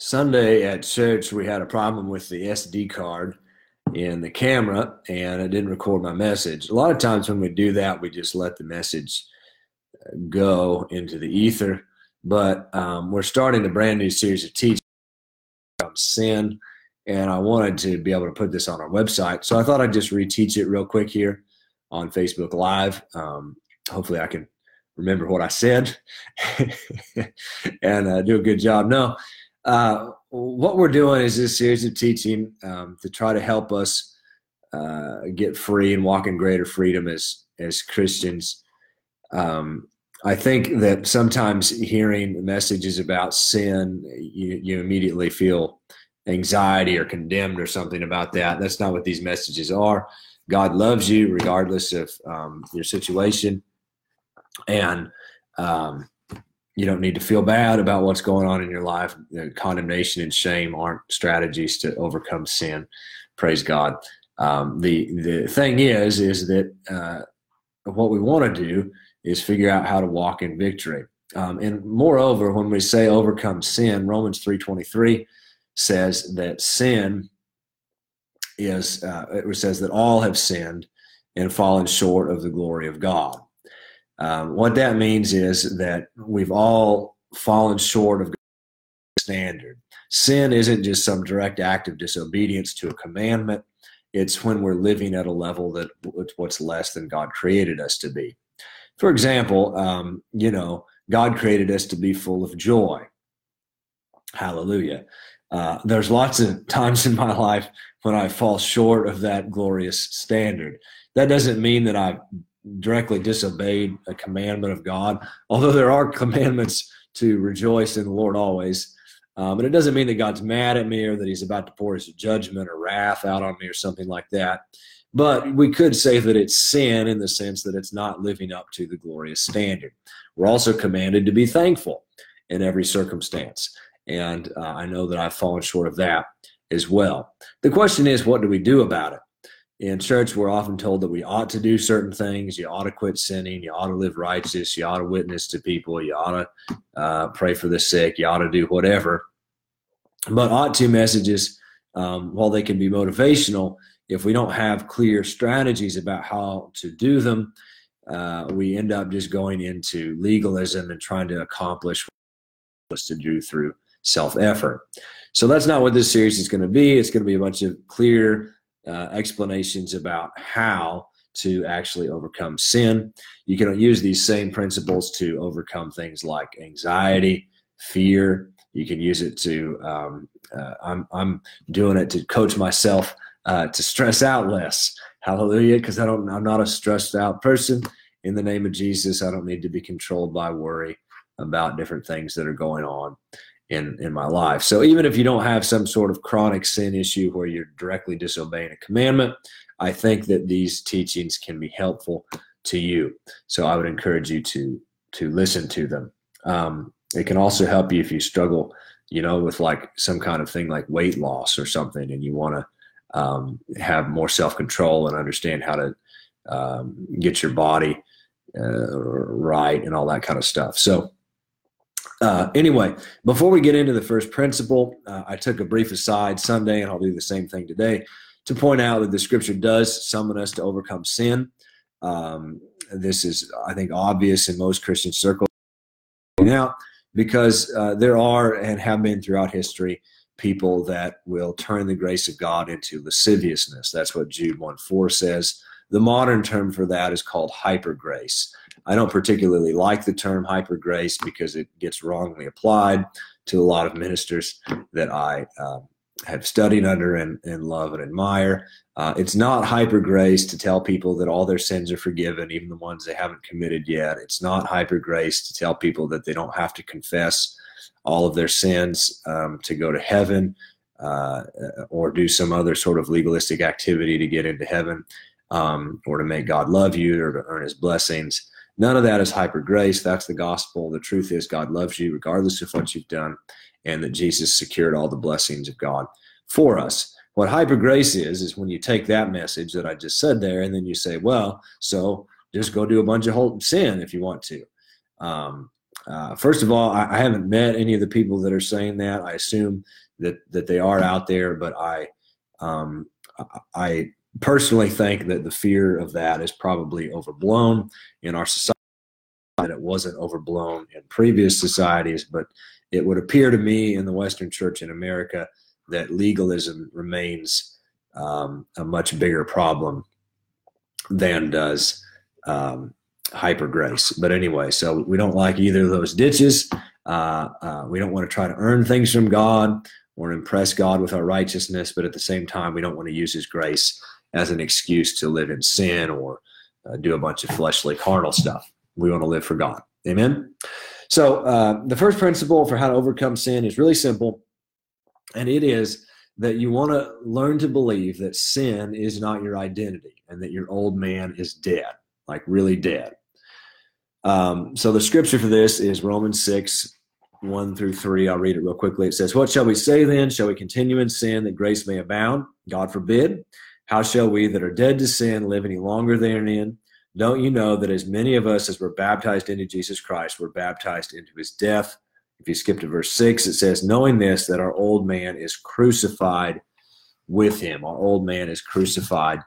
Sunday at church, we had a problem with the SD card in the camera and it didn't record my message. A lot of times when we do that, we just let the message uh, go into the ether. But um, we're starting a brand new series of teaching on sin, and I wanted to be able to put this on our website. So I thought I'd just reteach it real quick here on Facebook Live. Um, hopefully, I can remember what I said and uh, do a good job. No, uh, what we're doing is this series of teaching um, to try to help us uh, get free and walk in greater freedom as as Christians. Um, I think that sometimes hearing messages about sin, you, you immediately feel anxiety or condemned or something about that. That's not what these messages are. God loves you regardless of um, your situation, and um, you don't need to feel bad about what's going on in your life. condemnation and shame aren't strategies to overcome sin. Praise God. Um, the the thing is, is that uh, what we want to do is figure out how to walk in victory. Um, and moreover, when we say overcome sin, Romans three twenty three says that sin is uh, it says that all have sinned and fallen short of the glory of God. Um, what that means is that we've all fallen short of God's standard. Sin isn't just some direct act of disobedience to a commandment. It's when we're living at a level that what's less than God created us to be. For example, um, you know, God created us to be full of joy. Hallelujah. Uh, there's lots of times in my life when I fall short of that glorious standard. That doesn't mean that I directly disobeyed a commandment of God, although there are commandments to rejoice in the Lord always. Um, but it doesn't mean that God's mad at me or that he's about to pour his judgment or wrath out on me or something like that. But we could say that it's sin in the sense that it's not living up to the glorious standard. We're also commanded to be thankful in every circumstance. And uh, I know that I've fallen short of that as well. The question is, what do we do about it? In church, we're often told that we ought to do certain things. You ought to quit sinning. You ought to live righteous. You ought to witness to people. You ought to uh, pray for the sick. You ought to do whatever. But ought to messages, um, while they can be motivational, if we don't have clear strategies about how to do them, uh, we end up just going into legalism and trying to accomplish what to do through self effort. So that's not what this series is going to be. It's going to be a bunch of clear uh, explanations about how to actually overcome sin. You can use these same principles to overcome things like anxiety, fear. You can use it to, um, uh, I'm, I'm doing it to coach myself uh, to stress out less. Hallelujah. Because I don't, I'm not a stressed out person. In the name of Jesus, I don't need to be controlled by worry about different things that are going on in in my life. So even if you don't have some sort of chronic sin issue where you're directly disobeying a commandment, I think that these teachings can be helpful to you. So I would encourage you to to listen to them. Um, it can also help you if you struggle, you know, with like some kind of thing like weight loss or something, and you want to um, have more self control and understand how to um, get your body uh, right and all that kind of stuff. So uh, anyway, before we get into the first principle, uh, I took a brief aside Sunday, and I'll do the same thing today, to point out that the scripture does summon us to overcome sin. Um, this is, I think, obvious in most Christian circles now because uh, there are and have been throughout history people that will turn the grace of God into lasciviousness. That's what Jude 1 4 says. The modern term for that is called hyper grace. I don't particularly like the term hyper grace because it gets wrongly applied to a lot of ministers that I uh, have studied under and, and love and admire. Uh, it's not hyper grace to tell people that all their sins are forgiven, even the ones they haven't committed yet. It's not hyper grace to tell people that they don't have to confess all of their sins um, to go to heaven uh, or do some other sort of legalistic activity to get into heaven um, or to make God love you or to earn his blessings. None of that is hyper grace. That's the gospel. The truth is, God loves you regardless of what you've done, and that Jesus secured all the blessings of God for us. What hyper grace is, is when you take that message that I just said there, and then you say, well, so just go do a bunch of sin if you want to. Um, uh, first of all, I, I, haven't met any of the people that are saying that. I assume that that they are out there, but I um, I personally think that the fear of that is probably overblown in our society. That it wasn't overblown in previous societies, but it would appear to me in the Western Church in America that legalism remains um, a much bigger problem than does um, hyper grace. But anyway, so we don't like either of those ditches. Uh, uh, we don't want to try to earn things from God or impress God with our righteousness, but at the same time, we don't want to use His grace as an excuse to live in sin or uh, do a bunch of fleshly, carnal stuff. We want to live for God. Amen. So uh, the first principle for how to overcome sin is really simple, and it is that you want to learn to believe that sin is not your identity and that your old man is dead, like really dead. Um, so the scripture for this is Romans 6, 1 through 3. I'll read it real quickly. It says, What shall we say then? Shall we continue in sin that grace may abound? God forbid. How shall we that are dead to sin live any longer therein? Don't you know that as many of us as were baptized into Jesus Christ were baptized into his death? If you skip to verse 6, it says, Knowing this, that our old man is crucified with him. Our old man is crucified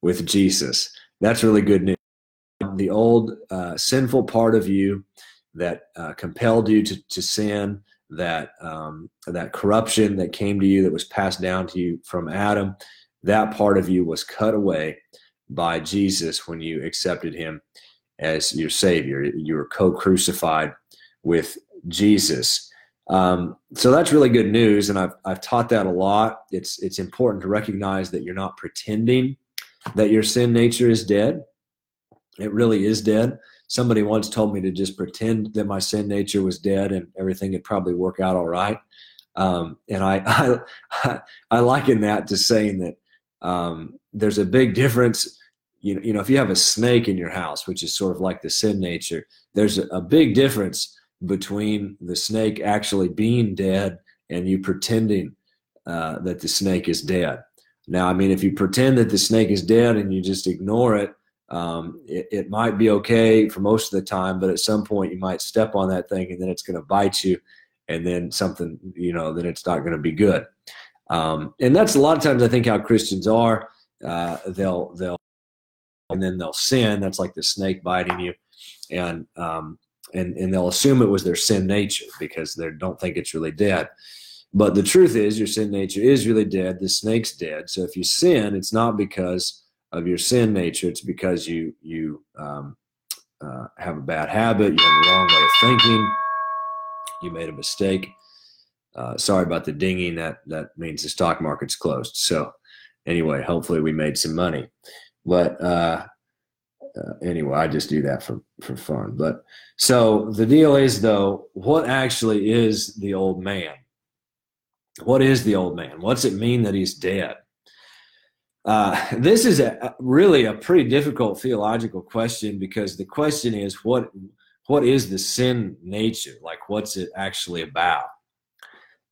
with Jesus. That's really good news. The old uh, sinful part of you that uh, compelled you to, to sin, that um, that corruption that came to you, that was passed down to you from Adam, that part of you was cut away by Jesus when you accepted him as your Savior. You were co crucified with Jesus. Um, so that's really good news, and I've, I've taught that a lot. It's, it's important to recognize that you're not pretending that your sin nature is dead. It really is dead. Somebody once told me to just pretend that my sin nature was dead and everything would probably work out all right. Um, and I, I, I liken that to saying that um, there's a big difference. You know, you know, if you have a snake in your house, which is sort of like the sin nature, there's a, a big difference between the snake actually being dead and you pretending uh, that the snake is dead. Now, I mean, if you pretend that the snake is dead and you just ignore it, um, it, it, might be okay for most of the time, but at some point you might step on that thing and then it's going to bite you, and then something, you know, then it's not going to be good. Um, and that's a lot of times I think how Christians are. Uh, they'll they'll and then they'll sin. That's like the snake biting you, and um, and and they'll assume it was their sin nature because they don't think it's really dead. But the truth is, your sin nature is really dead. The snake's dead. So if you sin, it's not because of your sin nature. It's because you you um, uh, have a bad habit. You have a wrong way of thinking. You made a mistake uh, sorry about the dinging. That that means the stock market's closed. So anyway, hopefully we made some money. But uh, uh, anyway, I just do that for for fun. But so the deal is though, what actually is the old man? What is the old man? What's it mean that he's dead? Uh, this is a, really a pretty difficult theological question because the question is what what is the sin nature? Like, what's it actually about?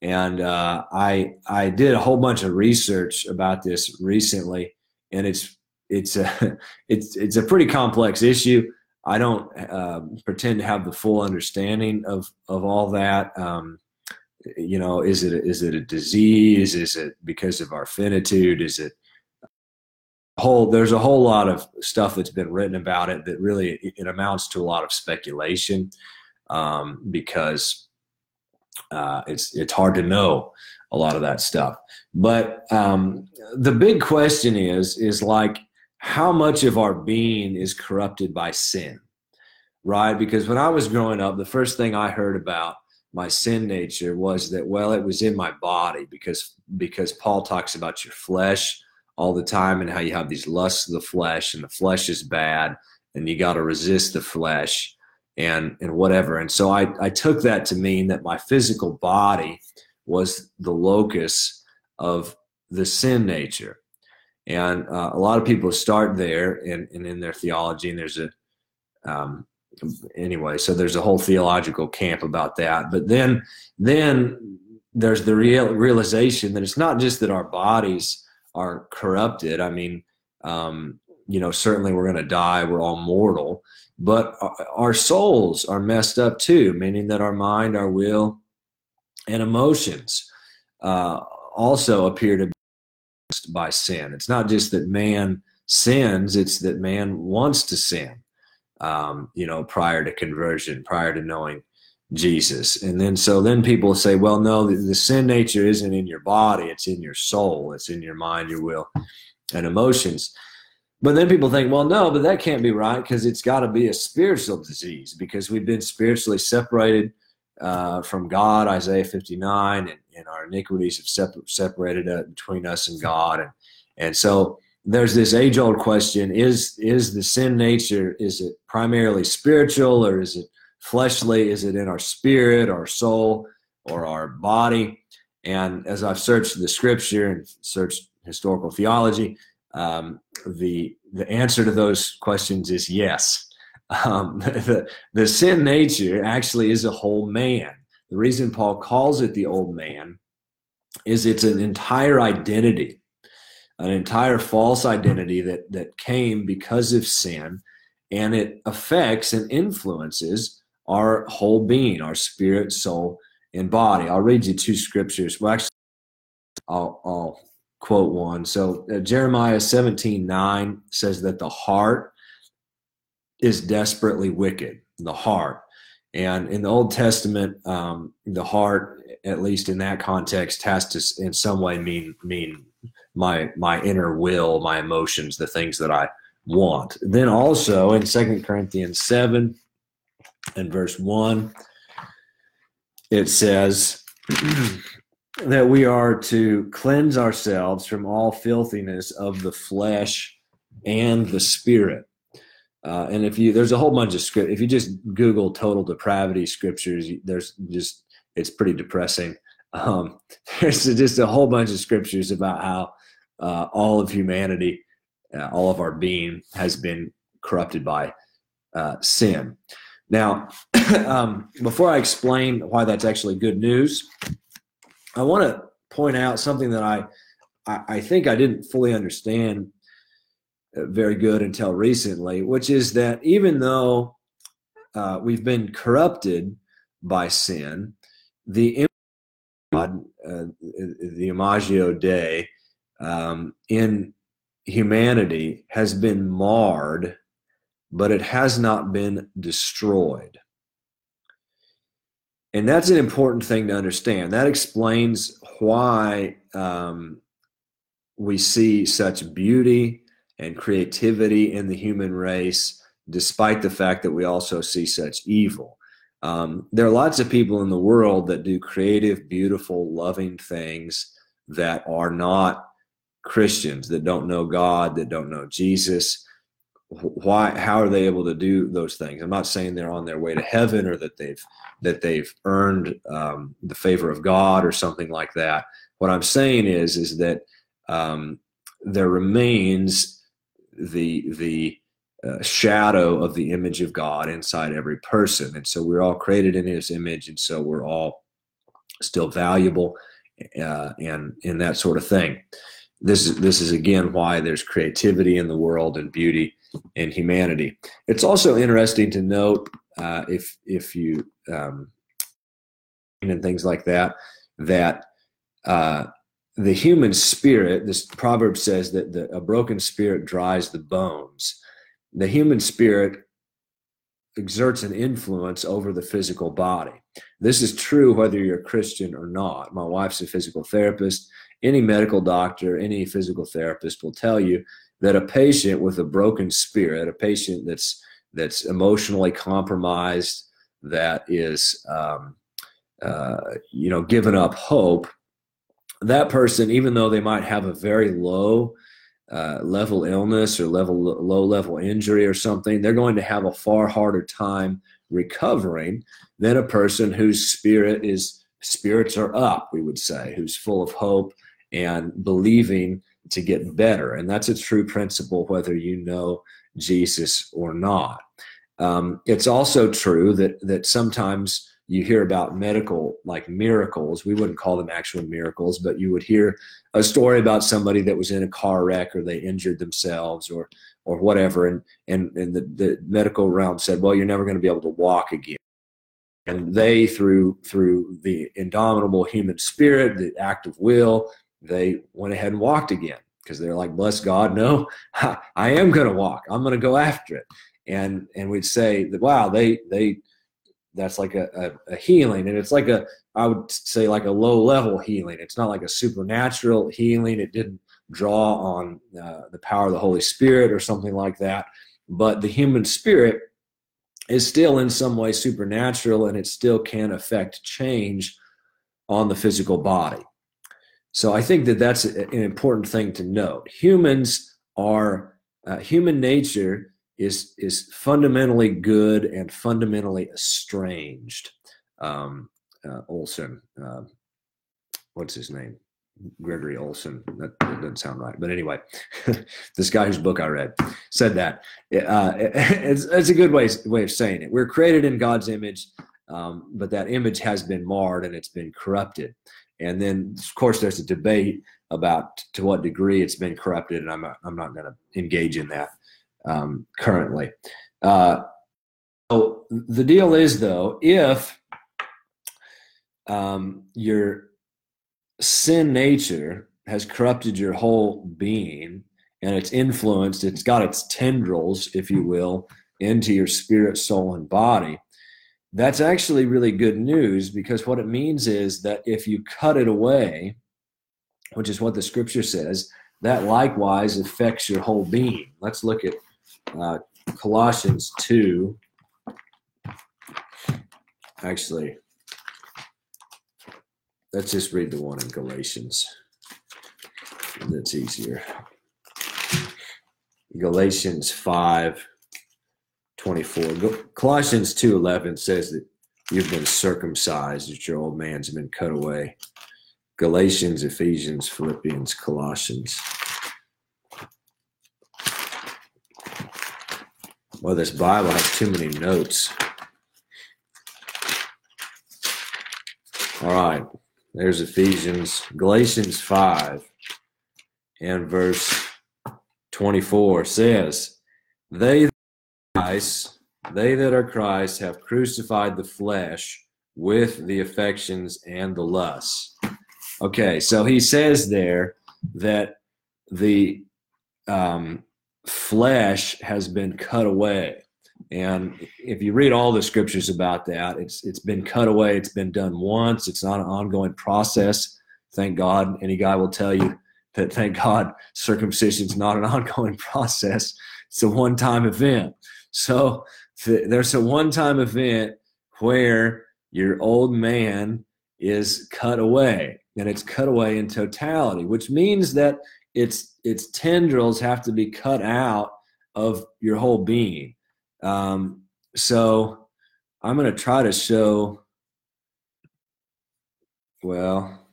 And uh, I I did a whole bunch of research about this recently, and it's it's a it's it's a pretty complex issue. I don't uh, pretend to have the full understanding of of all that. Um, you know, is it is it a disease? Is it because of our finitude? Is it whole? There's a whole lot of stuff that's been written about it that really it amounts to a lot of speculation um, because uh, it's it's hard to know a lot of that stuff. But um, the big question is is like how much of our being is corrupted by sin, right? Because when I was growing up, the first thing I heard about my sin nature was that well, it was in my body because because Paul talks about your flesh all the time and how you have these lusts of the flesh and the flesh is bad and you got to resist the flesh and and whatever. And so I I took that to mean that my physical body was the locus of the sin nature. And uh, a lot of people start there and in, in, in, their theology, and there's a um, anyway. So there's a whole theological camp about that. But then then there's the real realization that it's not just that our bodies are corrupted. I mean, um, you know, certainly we're going to die. We're all mortal, but our souls are messed up too, meaning that our mind, our will, and emotions uh, also appear to be messed by sin. It's not just that man sins; it's that man wants to sin. Um, you know, prior to conversion, prior to knowing Jesus. And then so then people say, well, no, the, the, sin nature isn't in your body, it's in your soul, it's in your mind, your will, and emotions. But then people think, well, no, but that can't be right because it's got to be a spiritual disease because we've been spiritually separated uh, from God, Isaiah 59, and, and our iniquities have sep- separated uh, between us and God. And, and so there's this age old question is, is the sin nature, is it primarily spiritual or is it fleshly? Is it in our spirit, our soul, or our body? And as I've searched the scripture and searched historical theology, um, the the answer to those questions is yes. Um, the, the sin nature actually is a whole man. The reason Paul calls it the old man is it's an entire identity, an entire false identity that that came because of sin, and it affects and influences our whole being, our spirit, soul, and body. I'll read you two scriptures. Well, actually, I'll, I'll quote one. So uh, Jeremiah 17 9 says that the heart is desperately wicked, the heart. And in the Old Testament, um, the heart, at least in that context, has to in some way mean mean my my inner will, my emotions, the things that I want. Then also in Second Corinthians 7, in verse 1, it says that we are to cleanse ourselves from all filthiness of the flesh and the spirit. Uh, and if you, there's a whole bunch of script. If you just Google total depravity scriptures, there's just, it's pretty depressing. Um, there's just a whole bunch of scriptures about how uh, all of humanity, uh, all of our being has been corrupted by uh, sin. Now, um, before I explain why that's actually good news, I want to point out something that I, I, I think I didn't fully understand uh, very good until recently, which is that even though uh, we've been corrupted by sin, the uh, the Imago Dei, um, in humanity has been marred but it has not been destroyed. And that's an important thing to understand. That explains why um, we see such beauty and creativity in the human race, despite the fact that we also see such evil. Um, there are lots of people in the world that do creative, beautiful, loving things that are not Christians, that don't know God, that don't know Jesus why how are they able to do those things? I'm not saying they're on their way to heaven or that they've that they've earned um, the favor of god or something like that. What i'm saying is is that um, there remains the the uh, shadow of the image of god inside every person. And so we're all created in his image and so we're all still valuable uh, and and that sort of thing. This is this is again why there's creativity in the world and beauty in humanity. It's also interesting to note uh, if if you um, and things like that that uh, the human spirit. This proverb says that the, a broken spirit dries the bones. The human spirit exerts an influence over the physical body. This is true whether you're a Christian or not. My wife's a physical therapist. Any medical doctor, any physical therapist will tell you that a patient with a broken spirit, a patient that's that's emotionally compromised, that is um, uh, you know given up hope, that person, even though they might have a very low uh, level illness or level low level injury or something, they're going to have a far harder time recovering than a person whose spirit is spirits are up, we would say, who's full of hope and believing to get better. And that's a true principle whether you know Jesus or not. Um, it's also true that that sometimes you hear about medical like miracles. We wouldn't call them actual miracles, but you would hear a story about somebody that was in a car wreck or they injured themselves or or whatever. And, and, and the, the medical realm said, well, you're never going to be able to walk again. And they, through, through the indomitable human spirit, the act of will, they went ahead and walked again because they're like, bless God, no, I am going to walk. I'm going to go after it. And, and we'd say that, wow, they, they, that's like a, a, a, healing. And it's like a, I would say like a low level healing. It's not like a supernatural healing. It didn't draw on uh, the power of the Holy Spirit or something like that. But the human spirit is still in some way supernatural and it still can affect change on the physical body. So I think that that's an important thing to note. Humans are uh, human nature is is fundamentally good and fundamentally estranged. Um, uh, Olson, uh, what's his name? Gregory Olson. That, that, doesn't sound right, but anyway, this guy whose book I read said that. Uh, it's, it's a good way way of saying it. We're created in God's image, um, but that image has been marred and it's been corrupted. And then, of course, there's a debate about to what degree it's been corrupted, and I'm not, I'm not going to engage in that um, currently. Uh, so the deal is, though, if um, your sin nature has corrupted your whole being and it's influenced, it's got its tendrils, if you will, into your spirit, soul, and body that's actually really good news because what it means is that if you cut it away, which is what the scripture says, that likewise affects your whole being. Let's look at uh, Colossians 2. Actually, let's just read the one in Galatians. That's easier. Galatians 5 24. Colossians 2.11 says that you've been circumcised, that your old man's been cut away. Galatians, Ephesians, Philippians, Colossians. Well, this Bible has too many notes. All right, there's Ephesians, Galatians 5 and verse 24 says, They Christ, they that are Christ have crucified the flesh with the affections and the lusts. Okay, so he says there that the um, flesh has been cut away. And if you read all the scriptures about that, it's it's been cut away. It's been done once. It's not an ongoing process. Thank God. Any guy will tell you that thank God circumcision is not an ongoing process. It's a one-time event. So there's a one time event where your old man is cut away and it's cut away in totality, which means that its its tendrils have to be cut out of your whole being. Um, so I'm going to try to show. Well,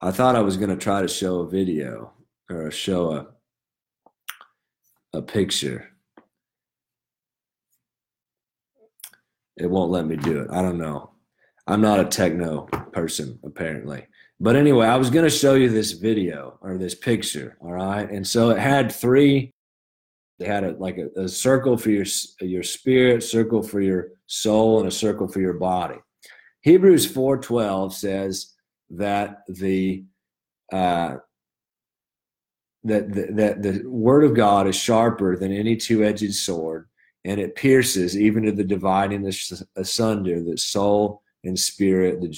I thought I was going to try to show a video or show a a picture. It won't let me do it. I don't know. I'm not a techno person apparently. But anyway, I was going to show you this video or this picture, all right? And so it had three they had a like a, a circle for your your spirit, circle for your soul and a circle for your body. Hebrews 4:12 says that the uh, that the, that the word of God is sharper than any two-edged sword and it pierces even to the dividing asunder the soul and spirit, the